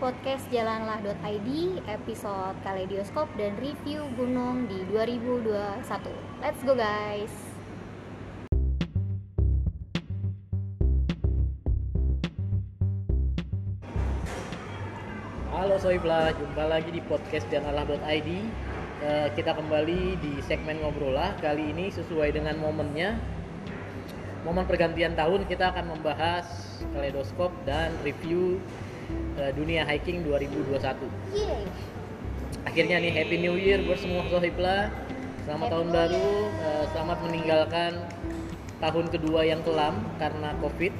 podcast jalanlah.id episode kaleidoskop dan review gunung di 2021. Let's go guys. Halo Soibla, jumpa lagi di podcast jalanlah.id. Eh, kita kembali di segmen ngobrol lah. Kali ini sesuai dengan momennya, momen pergantian tahun kita akan membahas kaleidoskop dan review eh, dunia hiking 2021. Yeay. Akhirnya nih Happy New Year buat semua Sohibla. Selamat Happy tahun New baru, eh, selamat meninggalkan tahun kedua yang kelam karena Covid.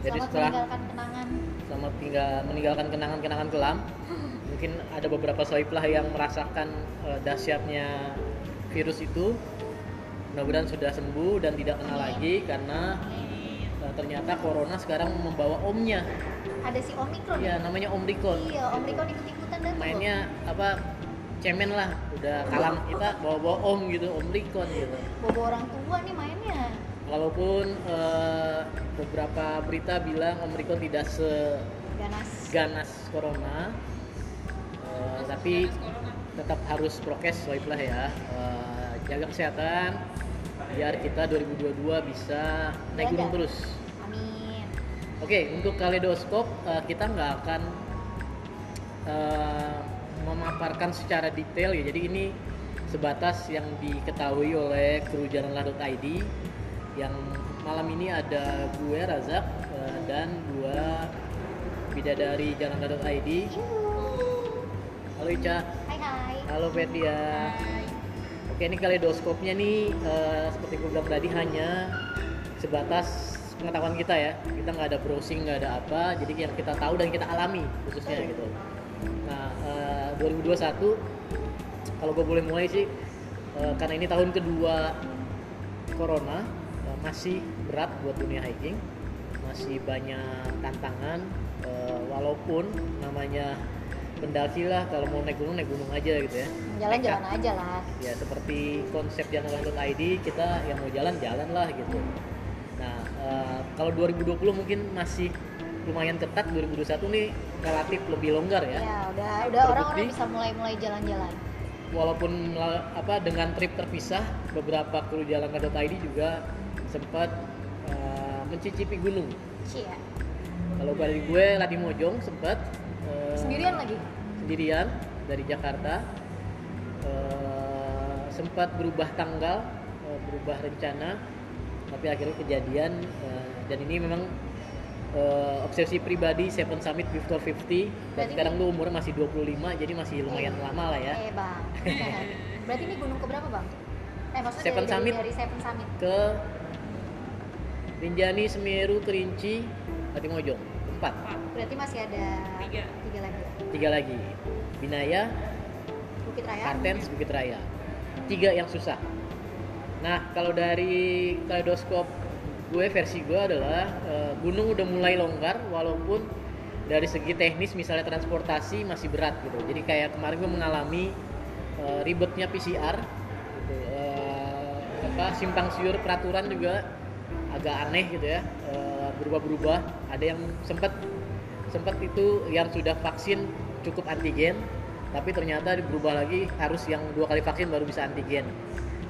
Jadi Selamat setelah meninggalkan kenangan. selamat tinggal meninggalkan kenangan-kenangan kelam. Mungkin ada beberapa sohiblah yang merasakan eh, dahsyatnya virus itu. Mudah-mudahan sudah sembuh dan tidak kena Amin. lagi karena ternyata corona sekarang membawa omnya. Ada si Omikron. Ya namanya Omikron. Iya, Omikron ikut-ikutan dan Mainnya apa? Cemen lah, udah kalam kita bawa-bawa om gitu, Omikron gitu. Bobo orang tua nih mainnya. Walaupun eh, beberapa berita bilang Omikron tidak seganas Ganas. corona, eh, tapi tetap harus prokes swipe lah ya. Eh, jaga kesehatan biar kita 2022 bisa naik gunung terus. Oke, untuk kaleidoskop eh, kita nggak akan eh, memaparkan secara detail ya. Jadi ini sebatas yang diketahui oleh kru jalanlah.id yang malam ini ada gue Razak eh, dan dua bidadari jalanlah.id. Halo Ica, Hai hai. halo Fetia. Oke, ini kaleidoskopnya nih eh, seperti gue bilang tadi hanya sebatas pengetahuan kita ya. Kita nggak ada browsing, nggak ada apa. Jadi yang kita tahu dan kita alami khususnya gitu. Nah, eh, 2021 kalau gue boleh mulai sih eh, karena ini tahun kedua corona eh, masih berat buat dunia hiking. Masih banyak tantangan eh, walaupun namanya pendaki lah kalau mau naik gunung naik gunung aja gitu ya Jalan-jalan aja lah. ya seperti konsep jalanlah.id kita yang mau jalan jalan lah gitu nah eh, kalau 2020 mungkin masih lumayan ketat 2021 nih relatif lebih longgar ya Ya, udah udah orang-orang bisa mulai-mulai jalan-jalan. walaupun apa dengan trip terpisah beberapa kru jalanlah.id juga sempat eh, mencicipi gunung Cia. kalau dari gue Ladi Mojong sempat eh, Sendirian lagi. sendirian dari Jakarta Eh, sempat berubah tanggal eh, berubah rencana tapi akhirnya kejadian eh, dan ini memang eh, obsesi pribadi Seven Summit Before 50 dan Berarti sekarang lu umurnya masih 25 jadi masih lumayan Eh. lama lah ya Eh, Bang. Berarti ini gunung keberapa, Bang? Eh, maksudnya Seven dari, Summit. dari, dari Seven Summit. ke Rinjani Semeru Kerinci Latimojong empat Berarti masih ada tiga, tiga lagi. tiga lagi Binaya Bukit Raya. Kartens Bukit Raya tiga yang susah nah kalau dari kaleidoskop gue versi gue adalah eh, gunung udah mulai longgar walaupun dari segi teknis misalnya transportasi masih berat gitu jadi kayak kemarin gue mengalami eh, ribetnya PCR gitu. Eh, apa simpang siur peraturan juga agak aneh gitu ya berubah-berubah ada yang sempat sempat itu yang sudah vaksin cukup antigen tapi ternyata berubah lagi harus yang dua kali vaksin baru bisa antigen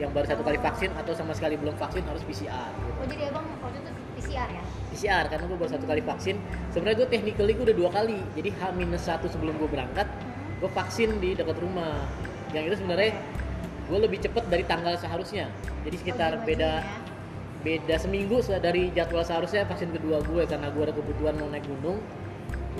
yang baru satu kali vaksin atau sama sekali belum vaksin harus PCR gitu. Oh, jadi Abang waktu itu PCR ya? PCR karena gue baru satu kali vaksin. Sebenarnya gue technically gue udah dua kali. Jadi H-1 sebelum gue berangkat gue vaksin di dekat rumah. Yang itu sebenarnya gue lebih cepet dari tanggal seharusnya. Jadi sekitar Oh, beda gimana beda seminggu se- dari jadwal seharusnya vaksin kedua gue karena gue ada kebutuhan mau naik gunung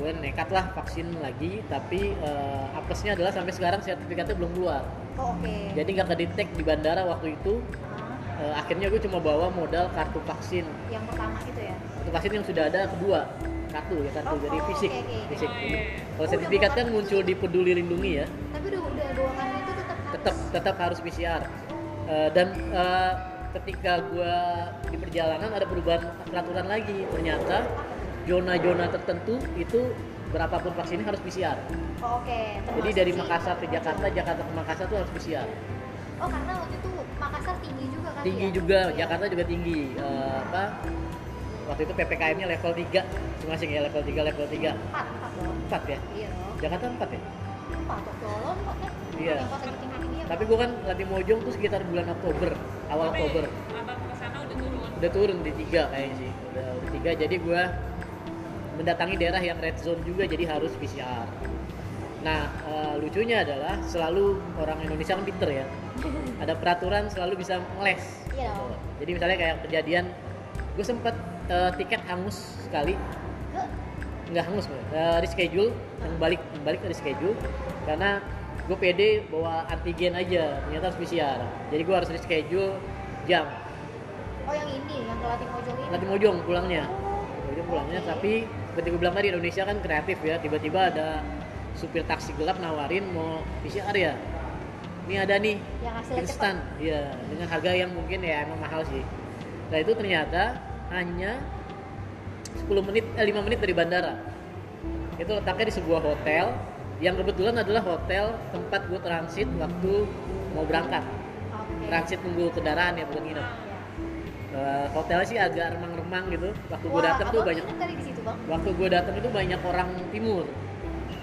gue nekat lah vaksin lagi. Tapi eh, apesnya adalah sampai sekarang sertifikatnya belum keluar Oh, oke. jadi nggak kedetek di bandara waktu itu. Ah, Eh, akhirnya gue cuma bawa modal kartu vaksin. Yang pertama itu ya? kartu vaksin yang sudah ada kedua. Kartu ya kartu. Oh, jadi oh, fisik. oke, oke. fisik. Oh, kalau udah sertifikat kan muncul di peduli lindungi ya. Tapi udah udah dua kali itu tetap harus. tetap tetap harus PCR Eh, dan eh, ketika gue di perjalanan ada perubahan peraturan lagi. Ternyata zona-zona tertentu itu berapapun vaksinnya harus PCR Oh, oke. jadi Termasuk dari. Makassar ke Jakarta Jakarta ke Makassar tuh harus PCR Oh, karena waktu itu Makassar tinggi juga kali tinggi ya? juga Iya. Jakarta juga tinggi. Eh, apa? Waktu itu ppkm-nya level 3 masing-masing ya level 3 level 3 empat empat dong. 4 ya? Iya dong. Jakarta 4 ya? Empat tuh Lolo empat kan? Iya. tinggi tapi gua kan latih mojong tuh sekitar bulan Oktober awal Oktober. abang ke sana udah turun? Udah turun di tiga kayaknya sih. Udah, udah tiga. Jadi gua mendatangi daerah yang red zone juga jadi harus PCR nah eh, lucunya adalah selalu orang Indonesia kan pinter ya. Ada peraturan selalu bisa ngeles. Iya. Dong. jadi misalnya kayak kejadian gue sempet eh, tiket hangus sekali. Heh, nggak hangus gue uh, reschedule yang balik yang balik ke reschedule. Karena gue pede bawa antigen aja ternyata harus PCR jadi gue harus reschedule jam. Oh yang ini yang kelatih mojong ini? Nanti mojong pulangnya. Oh, mojong pulangnya Oke. tapi seperti gue bilang tadi Indonesia kan kreatif ya. Tiba-tiba ada supir taksi gelap nawarin mau PCR ya? Ini ada nih yang instan. Iya dengan harga yang mungkin ya emang mahal sih. Nah itu ternyata hanya 10 menit eh 5 menit dari bandara. Itu letaknya di sebuah hotel yang kebetulan adalah hotel tempat gue transit waktu mau berangkat. Oke. Transit nunggu kendaraan ya bukan nginep Eh, hotelnya sih agak remang-remang gitu. Waktu gue datang tuh banyak situ bang. waktu gue datang itu banyak orang timur.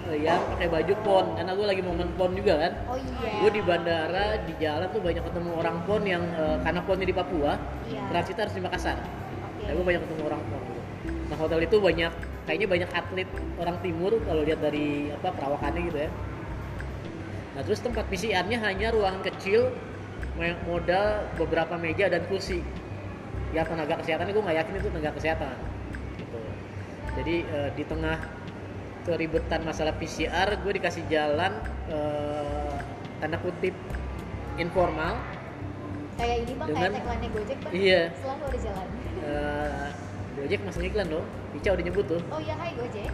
Eh, yang pakai baju pon karena gue lagi momen pon juga kan. Oh iya. Gue di bandara di jalan tuh banyak ketemu orang pon yang eh, karena ponnya di Papua iya. transit harus di Makassar. Oke. Nah, gue banyak ketemu orang pon. Gitu. nah hotel itu banyak kayaknya banyak atlet orang timur kalau lihat dari apa perawakannya gitu ya. Nah terus tempat PCR-nya hanya ruangan kecil modal beberapa meja dan kursi ya tenaga kesehatan gue nggak yakin itu tenaga kesehatan. Gitu. jadi eh, di tengah keribetan masalah PCR gue dikasih jalan eh, tanda kutip informal. Kayak ini bang Dengan- kayak tagline Gojek bang. Iya. selalu ada jalan. Eh, Gojek masuk iklan dong Ica udah nyebut tuh. Oh iya hai Gojek.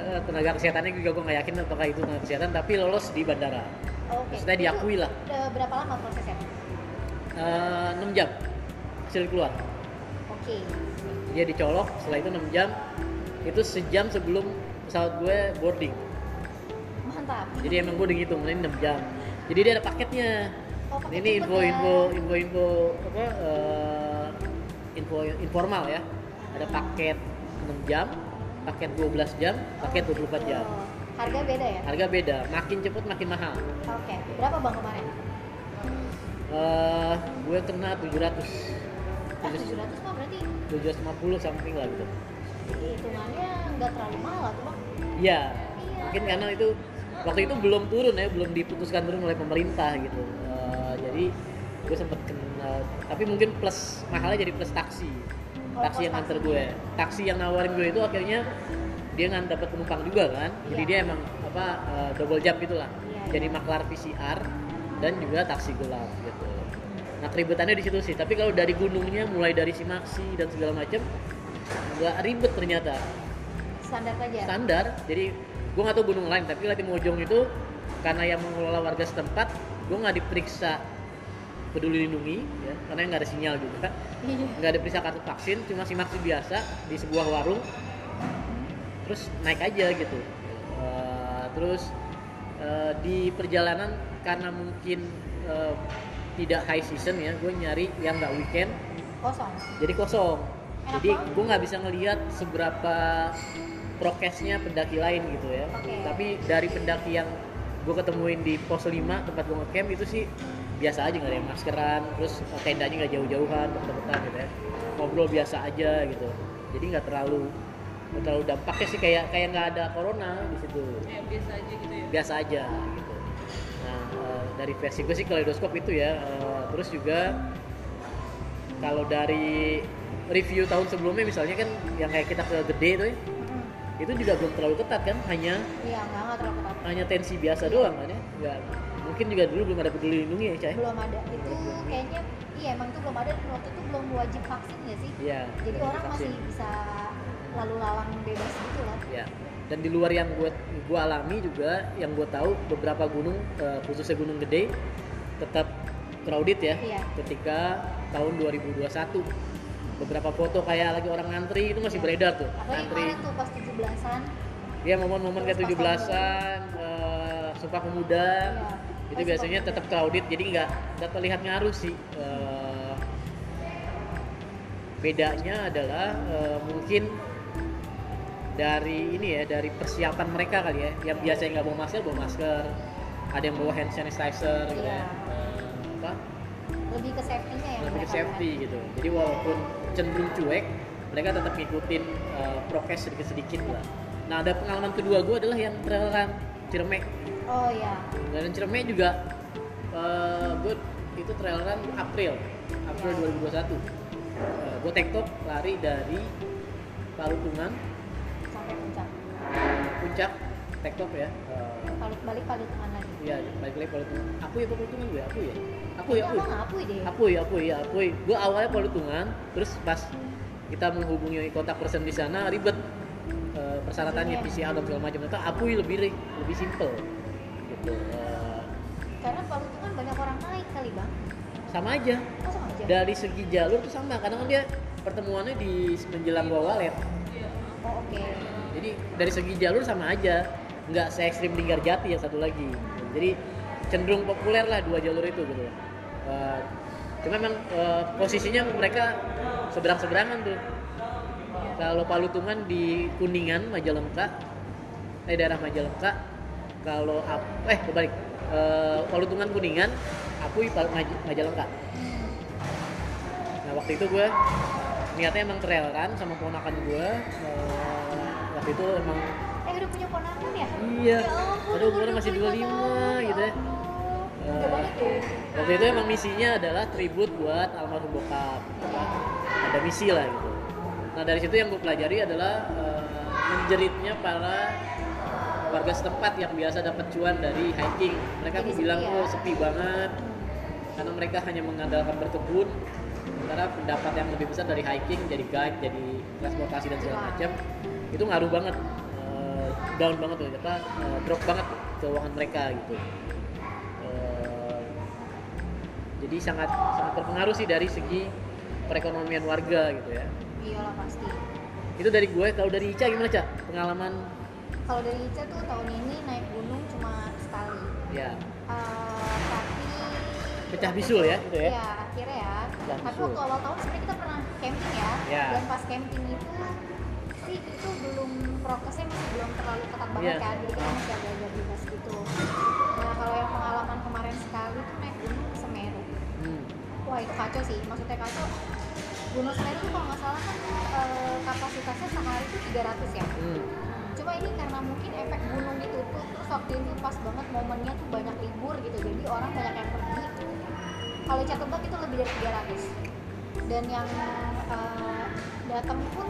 Tenaga kesehatannya juga gue nggak yakin apakah itu tenaga kesehatan tapi lolos di bandara. Oke. Maksudnya Itu diakui lah. berapa lama prosesnya Eh, 6 jam hasil keluar. Oke. Dia dicolok setelah itu 6 jam. Itu sejam sebelum pesawat gue boarding. Mantap. Jadi emang gue udah ngitung ini 6 jam. Jadi dia ada paketnya. Oh, pakai ini info ya. info info info apa eh, info informal ya. Ada paket 6 jam paket 12 jam paket 24 jam. Oh, harga beda ya? Harga beda makin cepet makin mahal. Oke berapa bang kemarin? Eh gue kena 700 700 mah berarti 750 something lah gitu. Hitungannya nggak terlalu mahal tuh bang. Iya Iya. mungkin karena itu waktu itu belum turun ya belum diputuskan turun oleh pemerintah gitu. Eh, jadi gue sempet kena tapi mungkin plus mahalnya jadi plus taksi. Oh, taksi yang nganter gue. Taksi yang nawarin gue itu akhirnya dia ngan dapat penumpang juga kan. Jadi Iya. dia emang apa eh, double jump gitulah. Iya, jadi iya. maklar PCR dan juga taksi gelap nah keribetannya di situ sih. Tapi kalau dari gunungnya mulai dari Simaksi dan segala macam nggak ribet ternyata. Standar saja standar. Jadi gue nggak tahu gunung lain tapi Lati Mojong itu karena yang mengelola warga setempat gue nggak diperiksa peduli lindungi ya. Karena nggak ada sinyal juga. Iya. Nggak ada periksa kartu vaksin cuma simaksi biasa di sebuah warung. Terus naik aja gitu. Eh, terus eh, di perjalanan karena mungkin eh, tidak high season ya gue nyari yang nggak weekend. Kosong. Jadi kosong. Enak jadi gue nggak bisa ngelihat seberapa prokesnya pendaki lain gitu ya. Oke. tapi dari pendaki yang gue ketemuin di pos 5 tempat gue ngecamp itu sih biasa aja nggak ada yang maskeran. Terus tendanya nggak jauh-jauhan deket-deketan gitu ya. Ngobrol biasa aja gitu. Jadi nggak terlalu nggak terlalu dampaknya sih kayak kayak nggak ada corona di situ. Ya biasa aja gitu ya? Biasa aja dari versi gue sih kaleidoskop itu ya. Eh, terus juga kalau dari review tahun sebelumnya misalnya kan yang kayak kita ke gede tuh ya, Hmm. itu juga belum terlalu ketat kan, hanya iya nggak nggak terlalu ketat hanya tensi biasa doang kan ya. Nggak, mungkin juga dulu belum ada peduli lindungi ya cah. belum ada itu kayaknya iya emang itu belum ada waktu itu belum wajib vaksin ya sih Iya. jadi belum orang divaksin. masih bisa lalu lalang bebas gitu lah Ya. Dan di luar yang gue gue alami juga, yang gue tahu beberapa gunung, eh, khususnya Gunung Gede, tetap crowded ya. Iya. Ketika tahun 2021 beberapa foto kayak lagi orang ngantri itu masih Iya. beredar tuh apalagi ngantri tuh pas 17-an dia momen-momen pas 17-an eh, sumpah pemuda Iya. itu Pas biasanya Sumpah tetap crowded jadi nggak nggak terlihat ngaruh sih Eh, bedanya adalah eh, mungkin dari ini ya dari persiapan mereka kali ya. Yang biasanya nggak bawa masker bawa masker. Ada yang bawa hand sanitizer gitu Iya. ya Eh, apa? Lebih ke safety-nya ya lebih ke safety gitu. Jadi walaupun cenderung cuek mereka tetap ngikutin eh, prokes sedikit sedikit lah. Nah ada pengalaman kedua gue adalah yang traileran Ciremai kan. oh ya dan Ciremai juga eh gue itu traileran April April 2021 Eh, gue tektok lari dari Palutungan puncak tektok ya balik balik balik ke mana lagi Iya, balik lagi Palutungan. Aku ya Palutungan gue, aku ya. Aku ya, Kayaknya aku. abang Apuy deh Aku ya, aku ya, aku. Gue awalnya Palutungan, terus pas kita menghubungi kontak person di sana ribet eh, persyaratannya Iya. PCR dan segala macam. Ternyata Apuy lebih lebih simple. Gitu. Eh, karena Palutungan banyak orang naik kali bang sama aja. oh sama aja Dari segi jalur tuh sama, kadang kan dia pertemuannya di menjelang bawah walet. oh oke Jadi dari segi jalur sama aja, nggak se ekstrim Linggarjati yang satu lagi. Jadi cenderung populer lah dua jalur itu gitu. Eh, cuma memang eh, posisinya mereka seberang-seberangan tuh. Kalau Palutungan di Kuningan, Majalengka, eh daerah Majalengka. Kalau eh kebalik, Eh, Palutungan Kuningan, Pal- Maj- Majalengka. Nah waktu itu gue niatnya emang trail run sama ponakan gue. Eh, waktu itu emang eh udah punya ponakan ya Iya. Ya umur umurnya masih 25 25 tahun, gitu ya. Deh Waktu itu emang misinya adalah tribut buat almarhum bokap. Ada misi lah gitu. Nah dari situ yang gue pelajari adalah eh, menjeritnya para warga setempat yang biasa dapat cuan dari hiking. Mereka Jadi tuh bilang ya. oh sepi banget karena mereka hanya mengandalkan berkebun. Sementara pendapat yang lebih besar dari hiking, jadi guide, jadi transportasi dan segala macam itu ngaruh banget, Eh, down banget tuh, apa eh, drop banget keuangan mereka gitu. Eh, jadi sangat sangat berpengaruh sih dari segi perekonomian warga gitu ya. iyalah pasti Itu dari gue. Kalau dari Ica gimana Cak? Pengalaman kalau dari Ica tuh tahun ini naik gunung cuma sekali ya Eh, tapi pecah bisul ya itu ya. Iya, akhirnya ya. Tapi bisul. waktu awal tahun sebenarnya kita pernah camping ya. Iya. Dan pas camping itu sih itu belum prokesnya masih belum terlalu ketat banget Iya. kan. Jadi kita masih agak agak bebas gitu. Nah kalau yang pengalaman kemarin sekali tuh naik gunung Semeru. Hmm. Wah itu kacau sih. Maksudnya kacau. Gunung Semeru tuh kalau nggak salah kan eh, kapasitasnya sehari itu 300 ya. Hmm. Cuma ini karena mungkin efek gunung ditutup terus waktu itu pas banget momennya tuh banyak libur gitu jadi orang banyak yang pergi kalau Ica tebak itu lebih dari 300 dan yang eh, datang pun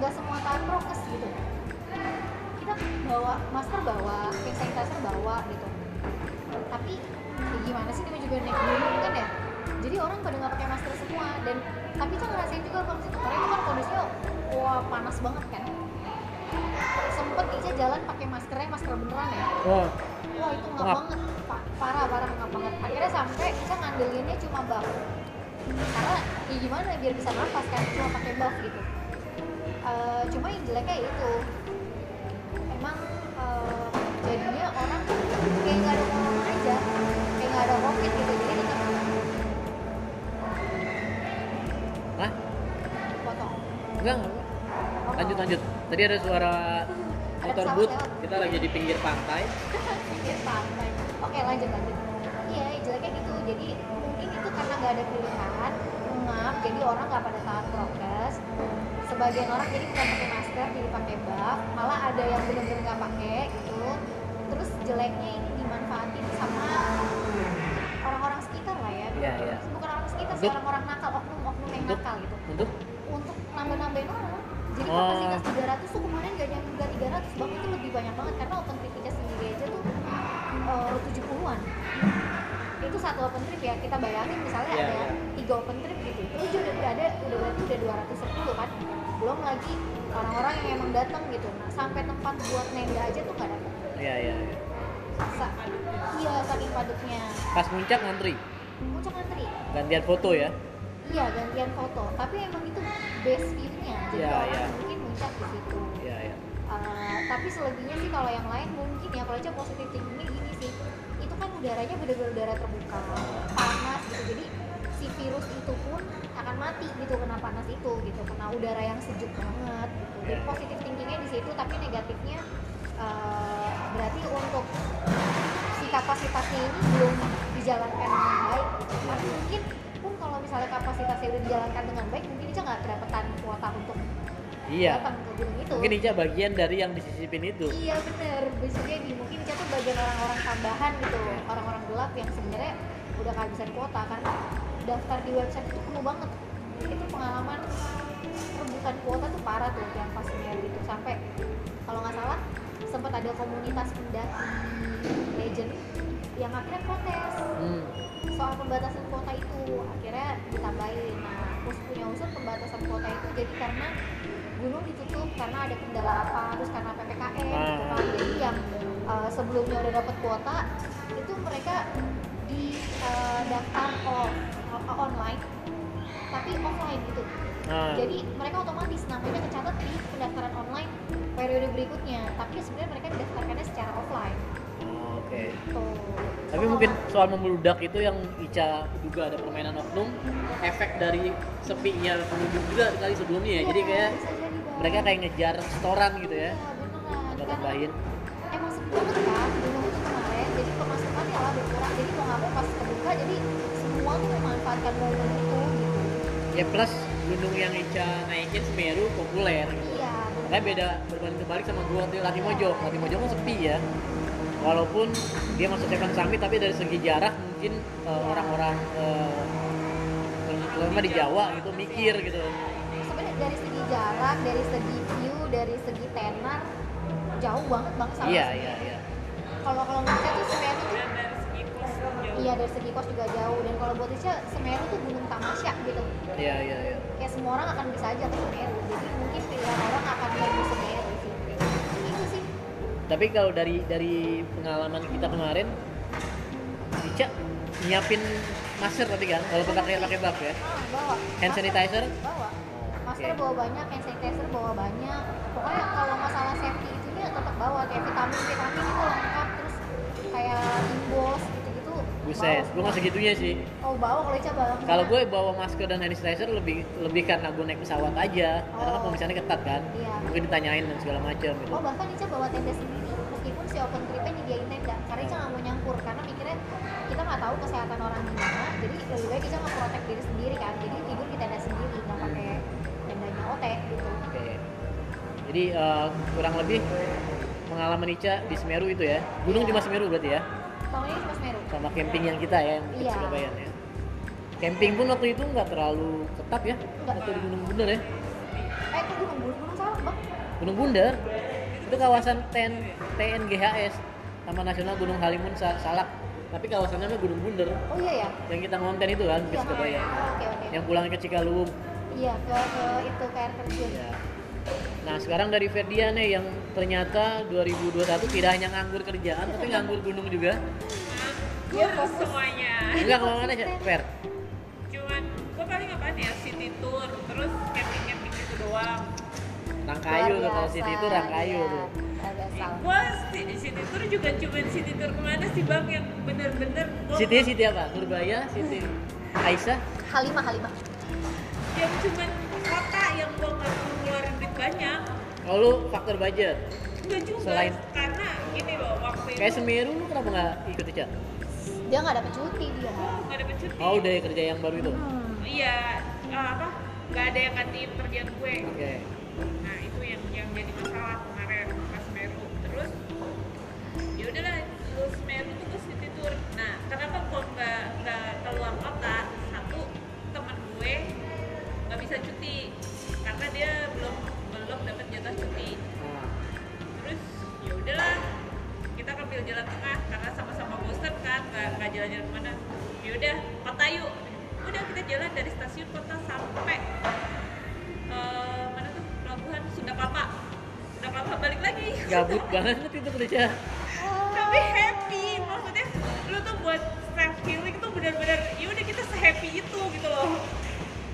nggak semua taat prokes gitu. Kita bawa masker bawa hand sanitizer bawa gitu. Tapi ya gimana sih namanya juga naik gunung kan ya? Jadi orang pada nggak pakai masker semua. Dan tapi kita ngerasain juga kalau situ karena itu kan kondisinya wah panas banget kan? Sempet Ica jalan pakai maskernya masker beneran ya. Oh, wah itu nggak banget. Pa- parah parah nggak banget. Akhirnya sampai Ica ngandelinnya cuma buff. Karena ya gimana biar bisa nafas kan cuma pakai buff gitu Eh, cuma yang jeleknya itu emang eh, jadinya orang kayak nggak ada aja kayak nggak ada covid gitu jadi tetap Hah? potong Enggak, enggak. Oh, Lanjut lanjut. Tadi ada suara motor boot. Kita lagi di pinggir pantai. pinggir pantai oke lanjut lanjut iya jeleknya gitu jadi mungkin itu karena nggak ada pilihan ngap jadi orang nggak pada taat prokes sebagian orang jadi bukan pakai masker jadi pakai buff malah ada yang bener-bener nggak pakai gitu. Terus jeleknya ini dimanfaatin sama orang-orang sekitar lah ya. Iya, iya. bukan orang sekitar sih orang-orang nakal oknum-oknum yang nakal gitu. untuk? Untuk nambah-nambahin orang. Jadi Oh. kapasitas 300 tuh kemarin gak nyampe nggak 300 bang itu lebih banyak banget karena open kita sendiri aja tuh eh, 70-an itu satu open trip ya kita bayangin misalnya Iya, ada iya. tiga open trip gitu itu aja udah ada udah berarti udah 210 kan belum lagi orang-orang yang emang datang gitu nah sampai tempat buat nenda aja tuh nggak datang Iya, iya. iya. Iya saking padatnya Pas muncak ngantri. puncak antri Gantian foto ya. iya gantian foto tapi emang itu base view-nya jadi Iya, orang iya. mungkin muncak di situ Iya, iya. Uh, tapi selebihnya sih kalau yang lain mungkin ya kalau aja positif thinkingnya gini sih udaranya bener-bener udara terbuka panas gitu jadi si virus itu pun akan mati gitu kena panas itu gitu kena udara yang sejuk banget gitu. Jadi Ya. positif thinkingnya di situ tapi negatifnya eh, berarti untuk si kapasitasnya ini belum dijalankan dengan baik gitu. Tapi mungkin pun kalau misalnya kapasitasnya udah dijalankan dengan baik mungkin Ica nggak kedapatan kuota untuk iya. Datang ke gunung itu. mungkin Ica bagian dari yang disisipin itu. Iya bener, bisa jadi mungkin Ica tuh bagian orang-orang tambahan gitu. Orang-orang gelap yang sebenarnya udah kehabisan kuota Karena daftar di website itu penuh banget. Itu pengalaman rebutan kuota tuh parah tuh yang pas gitu Sampai kalau nggak salah sempat ada komunitas pendaki legend yang akhirnya protes hmm. soal pembatasan kuota itu. Akhirnya ditambahin. Nah terus punya usul pembatasan kuota itu jadi karena gunung ditutup karena ada kendala apa terus karena ppkm gitu kan. Jadi yang uh, sebelumnya udah dapat kuota itu mereka di uh, daftar off, online tapi offline gitu. Nah, jadi mereka otomatis namanya kecatat di pendaftaran online periode berikutnya tapi sebenarnya mereka didaftarkannya secara offline. Oh, oke. Tuh tapi mungkin soal membludak itu yang Ica duga ada permainan oknum efek dari sepinya pengunjung juga kali sebelumnya ya. Jadi kayak mereka kayak ngejar setoran gitu ya. Iya, atau Karena tambahin. emang banget kan gunung itu kemarin. Jadi pemasukan ya lah berkurang. Jadi mau nggak mau pas kebuka jadi semua tuh memanfaatkan momen itu gitu. Ya plus gunung yang Ica naikin Semeru populer gitu. iya Makanya beda berbanding terbalik sama gua waktu Latimojong. Latimojong kan sepi ya. Walaupun dia masuk Seven Summit tapi dari segi jarak mungkin eh, orang-orang eh, terutama di Jawa gitu mikir gitu. sebenarnya dari jarak dari segi view dari segi tenar jauh banget bang sama Iya iya iya. kalau kalau saya tuh Semeru tuh dan dari segi kos jauh iya dari segi kos juga jauh. Dan kalau buat Ica Semeru tuh gunung tamasya gitu. Iya iya iya. kayak semua orang akan bisa aja ke Semeru. Jadi mungkin pilihan orang akan menuju Semeru sih. Itu sih. Tapi kalau dari dari pengalaman kita kemarin Ica nyiapin masker tadi kan walaupun pakai pakai buff ya. ah, Hand sanitizer? bawa masker bawa banyak hand sanitizer bawa banyak pokoknya kalau masalah safety itunya tetap bawa kayak vitamin vitamin itu lengkap terus kayak imbos gitu gitu Buset, gue nggak segitunya sih. oh bawa kalau Ica bawa Kalau gue bawa masker dan hand sanitizer lebih lebih karena gue naik pesawat aja. Karena kan Oh. pemeriksanya ketat kan. Iya. Mungkin ditanyain dan segala macam gitu. oh bahkan Ica bawa tenda sendiri meskipun si open tripnya nyediain tenda karena Ica nggak mau nyampur karena mikirnya kita nggak tahu kesehatan orang gimana jadi lebih baik Ica nggak protek diri sendiri kan jadi tidur di tenda sendiri nggak pakai gitu Oke. Jadi eh, kurang lebih pengalaman Ica di Semeru itu ya. Gunung Iya. cuma Semeru berarti ya. tahun ini cuma Semeru Sama camping yang kita ya yang di Iya. Surabaya ya. Camping pun waktu itu nggak terlalu ketat ya. Nggak. Waktu di Gunung Bunder ya. eh ke gunung gunung gunung salah bang Gunung Bunder itu kawasan TN, TNGHS Taman Nasional Gunung Halimun Sa- Salak. Tapi kawasannya namanya Gunung Bunder. oh iya ya Yang kita ngonten itu kan di Iya, Surabaya. oh, oke oke Yang pulang ke Cikalum. Iya ke, ke itu ke air terjun Ya. Nah sekarang dari Ferdian nih yang ternyata 2021 tidak hanya nganggur kerjaan tapi nganggur gunung juga. Nganggur fokus. semuanya Enggak ke mana aja, Fer? cuman gue paling apaan ya city tour terus camping camping gitu doang Rangkayu tuh kalau itu biasa, Rangkayu iya. tuh. Biasa. gue city tour juga cuman city tour ke mana sih bang yang bener-bener Siti Siti apa? Nurbaya, Siti Aisyah. Halimah Halimah yang cuman kota yang gue nggak perlu ngeluarin duit banyak lu faktor budget. Enggak juga Selain- karena gini loh waktu itu Kayak Semeru lu kenapa nggak ikut Ica? dia nggak dapet cuti dia nggak dapet cuti Oh udah ya kerja yang baru itu. Hmm. iya eh, apa nggak ada yang gantiin kerjaan gue Oke. nah itu yang yang jadi masalah gak banget itu kerja tapi happy maksudnya lu tuh buat self healing tuh benar-benar ya udah kita sehappy itu gitu loh.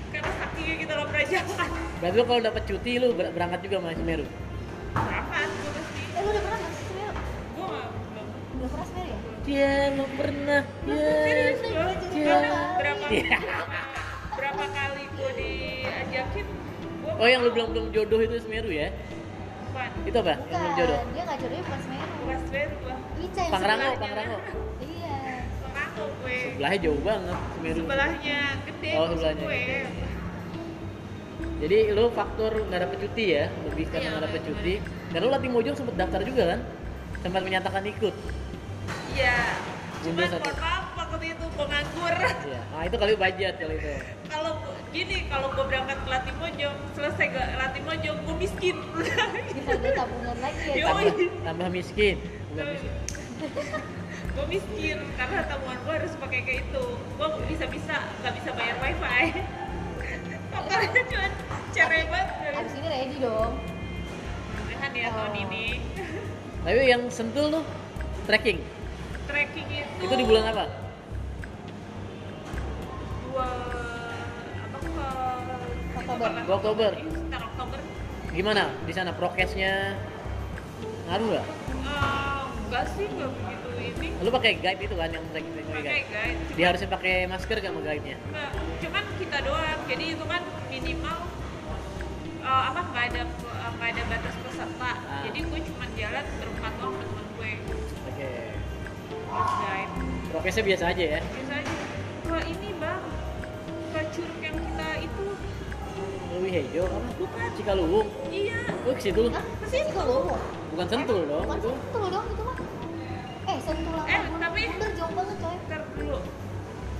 Karena saking gitu loh kerajaan berarti lu kalau dapat cuti lu ber berangkat juga sama Semeru? Berangkat gue pasti eh lu udah pernah nggak Semeru? Gue belum. Pernah Semeru ya? Iya belum pernah. Iya serius berapa berapa kali gue diajakin oh yang lu bilang belum jodoh itu Semeru ya? Bukan. Itu apa? Yang belum jodoh? Bukan, dia nggak jodohnya bukan Semeru. Bukan Semeru. Ica yang Pangrango, sebelahnya. Pangrango. Iya. Pangrango gue. Sebelahnya jauh banget Semeru. Sebelahnya gede Oh, sebelahnya gue. gede. Jadi lu faktor nggak dapet cuti ya, lebih karena Iya, nggak dapet bener. cuti. Dan lu latih mojong sempet daftar juga kan? Sempat menyatakan ikut. Iya. Cuman satu. mohon maaf waktu itu gue nganggur. Iya. Nah itu kali budget kali itu. Kalau gua- gini, kalau gue berangkat ke Latih Mojong, selesai ke Latih Mojong, gue miskin. Bisa ada tabungan lagi ya. Tambah, tambah miskin. Gue miskin karena tabungan gue harus pakai kayak itu. Gue bisa bisa nggak bisa bayar wifi. Pokoknya cuma cerai banget. Abis ini ready dong. Mudahan ya tahun Oh. ini. Tapi yang sentul tuh trekking. Trekking itu. Itu di bulan apa? Dua Oktober. Dua Oktober. Iya, sekitar Oktober. Gimana di sana prokesnya ngaruh nggak? Enggak sih, enggak begitu ini. Lu pakai guide itu kan yang trekking Pakai guide. guide. Dia harusnya pakai masker gak sama guide-nya? Enggak, cuman kita doang. Jadi itu kan minimal eh, apa nggak ada eh, nggak ada batas peserta. Ah. Jadi gue cuma jalan berempat doang sama temen gue. Oke. Guide. Prokesnya biasa aja ya. Biasa aja. Wah ini bang, ke curug yang Lebih hijau apa? bukan? Cikaluwung. Iya. Oh ke situ lu. Masih juga lowo. Bukan sentul dong Bukan itu. sentul dong itu mah. Eh, sentul apa? Eh, tapi- Bener jauh banget coy. Ntar dulu.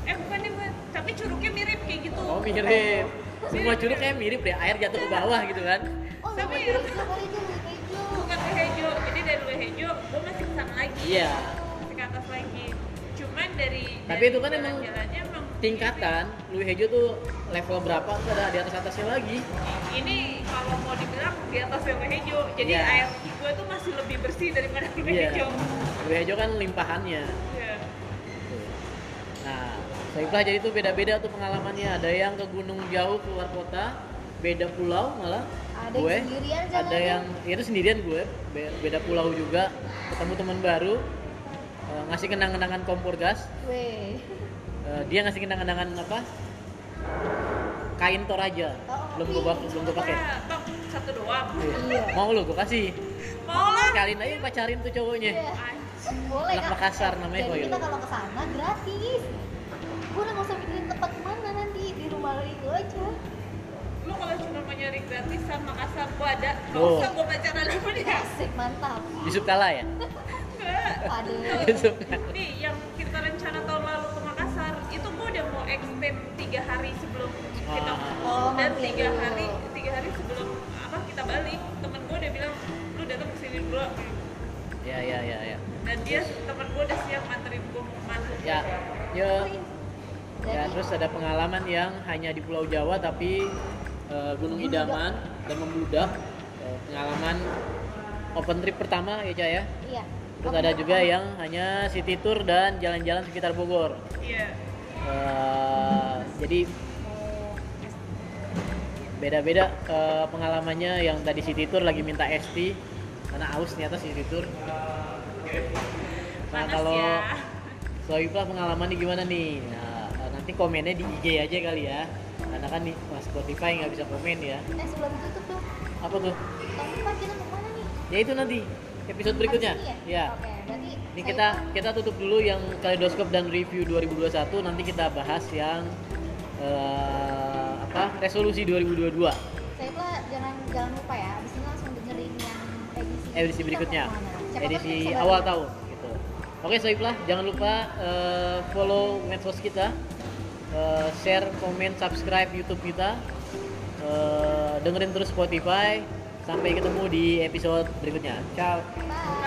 Eh bukan nih bukan. Tapi curugnya mirip kayak gitu. Oh mirip. Semua curug kayak mirip deh, air jatuh ke bawah gitu kan. Oh, Tapi- hijau. Bukan Lehejo. Jadi dari Lehejo, gue masih ke sana lagi. Iya. Masih ke atas lagi. Cuman dari Tapi dari itu kan emang Tingkatan, Louis Hejo tuh level berapa tuh ada di atas atasnya lagi. ini kalau mau dibilang di atas yang Lehejo. Jadi Iya. air gue tuh masih lebih bersih daripada Iya. Lehejo. Louis Hejo kan limpahannya. Iya. Nah, Saifah jadi tuh beda-beda tuh pengalamannya. Ada yang ke gunung jauh keluar kota, beda pulau malah. Ada gue, yang sendirian ada yang ya itu sendirian gue, Be- beda pulau juga, ketemu teman baru, eh, ngasih kenang-kenangan kompor gas, Weh. Eh, dia ngasih kenang-kenangan apa? Kain toraja, Oh, belum gue bak- belum gue pakai. Bang, satu doang. Iya. Mau lu gue kasih, Mau lah. kalian aja pacarin tuh cowoknya. Iya. Boleh Anak. Makassar namanya Jadi Hoyle. kita kalau ke sana gratis. Gue udah nggak usah mikirin tempat mana nanti di rumah lo itu aja. Lu kalau cuma mau nyari gratisan Makassar gua ada. Gak Oh. usah gua pacaran sama dia. Asik mantap. Yusuf kalah ya? Aduh. Nih yang kita rencana tahun lalu ke Makassar itu gua udah mau extend tiga hari sebelum kita Oh, dan tiga hari tiga hari sebelum apa kita balik temen gua udah bilang lu datang ke sini dulu Ya ya ya ya. dan dia temen gua udah siap nganterin gua masuk Ya, ya, Jadi, ya terus ada pengalaman yang hanya di Pulau Jawa tapi eh, Gunung Idaman dan membludak. Eh, pengalaman open trip pertama ya Cah ya. Iya. Terus ada juga yang hanya city tour dan jalan-jalan sekitar Bogor. iya Eh, jadi beda-beda eh, pengalamannya yang tadi city tour lagi minta ST karena aus ternyata city tour. Nah panas kalau ya pengalaman nih gimana nih? Nah, eh, nanti komennya di IG aja kali ya. Karena kan nih Mas Spotify nggak bisa komen ya. Eh sebelum tutup tuh. Apa tuh? Kita mau ke mana nih? Ya itu nanti episode berikutnya. Ya. Berarti Ini saya- kita kita tutup dulu yang kaleidoskop dan review 2021. Nanti kita bahas yang eh, apa? Resolusi 2022. saya pula jangan jangan lupa ya. Abis ini langsung dengerin yang edisi Edisi berikutnya. Edisi awal tahun gitu. Oke, Soiflah, jangan lupa eh, follow medsos kita. eh, share, komen, subscribe YouTube kita. eh, dengerin terus Spotify. Sampai ketemu di episode berikutnya. Ciao. Bye.